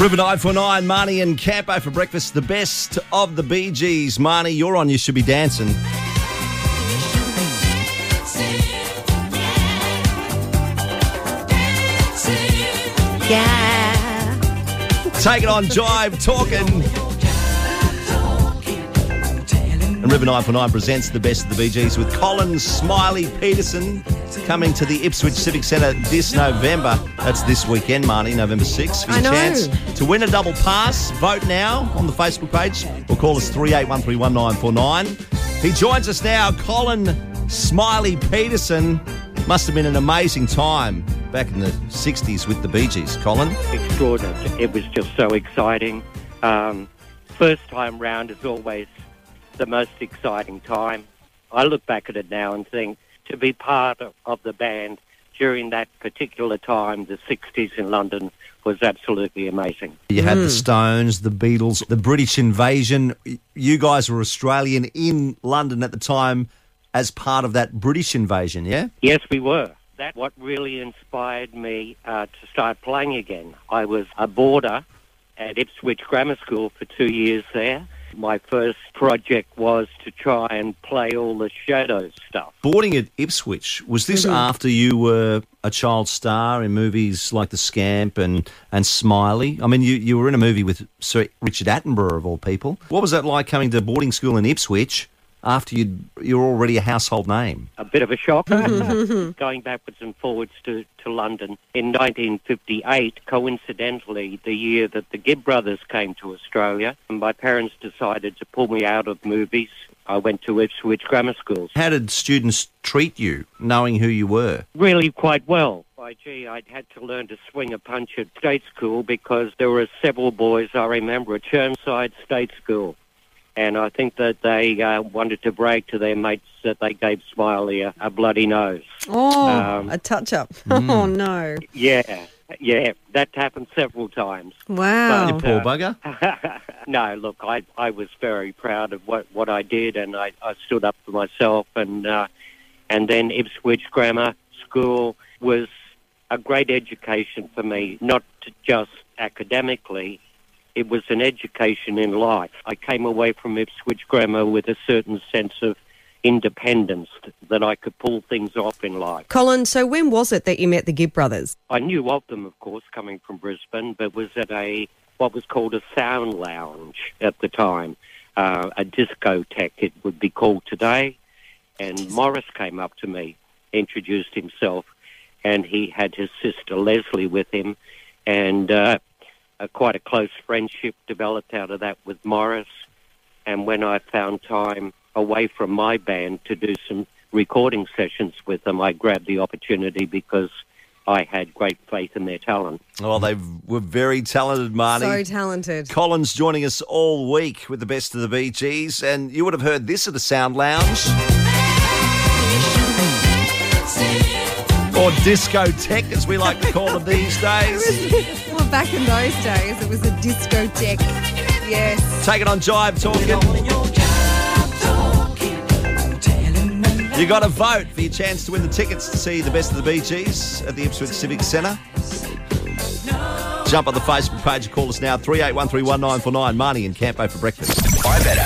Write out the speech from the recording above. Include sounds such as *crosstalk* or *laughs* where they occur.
River 949, Marnie and Campo for breakfast. The best of the Bee Gees. Marnie, you're on. You should be dancing. Yeah. Take it on, Jive Talking. And River 949 presents the best of the Bee Gees with Colin Smiley Petersen coming to the Ipswich Civic Centre this November. That's this weekend, Marnie, November 6th. For I your know. chance to win a double pass. Vote now on the Facebook page or call us 38131949. He joins us now, Colin Smiley Petersen. Must have been an amazing time back in the 60s with the Bee Gees. Colin? extraordinary. It was just so exciting. Um, first time round is always the most exciting time. I look back at it now and think to be part of, of the band during that particular time, the 60s in London, was absolutely amazing. You had the Stones, the Beatles, the British invasion. You guys were Australian in London at the time as part of that British invasion, yeah? Yes, we were. That's what really inspired me uh, to start playing again. I was a boarder at Ipswich Grammar School for two years there. My first project was to try and play all the shadow stuff. Boarding at Ipswich, was this mm-hmm. after you were a child star in movies like The Scamp and, and Smiley? I mean, you, you were in a movie with Sir Richard Attenborough, of all people. What was that like coming to boarding school in Ipswich after you'd, you were already a household name? a bit of a shock. *laughs* *laughs* Going backwards and forwards to, to London in 1958, coincidentally, the year that the Gibb brothers came to Australia, and my parents decided to pull me out of movies. I went to Ipswich Grammar Schools. How did students treat you, knowing who you were? Really quite well. By gee, I'd had to learn to swing a punch at state school because there were several boys I remember at Chermside State School. And I think that they uh, wanted to brag to their mates that they gave Smiley a, a bloody nose. Oh, Um, a touch up. *laughs* Mm. Oh, no. Yeah, yeah, that happened several times. Wow. You poor bugger. *laughs* no, look, I I was very proud of what, what I did, and I, I stood up for myself, and uh, and then Ipswich Grammar School was a great education for me, not just academically. It was an education in life. I came away from Ipswich Grammar with a certain sense of independence that I could pull things off in life. Colin, so when was it that you met the Gibb brothers? I knew of them, of course, coming from Brisbane, but was at a what was called a sound lounge at the time, uh, a discotheque it would be called today. And Maurice came up to me, introduced himself, and he had his sister Lesley with him, and uh, a, quite a close friendship developed out of that with Maurice. And when I found time away from my band to do some recording sessions with them, I grabbed the opportunity because I had great faith in their talent. Well, they were very talented, Marnie. So talented. Colin's joining us all week with the best of the Bee Gees, and you would have heard this at the Sound Lounge. Or discotheque, as we like to call them these *laughs* days. well, back in those days, it was a discotheque. Yes. Take it on Jive Talking. You got to vote for your chance to win the tickets to see the best of the Bee Gees at the Ipswich Civic Centre. Jump on the Facebook page and call us now, 38131949. Marnie and Campo for breakfast. I better.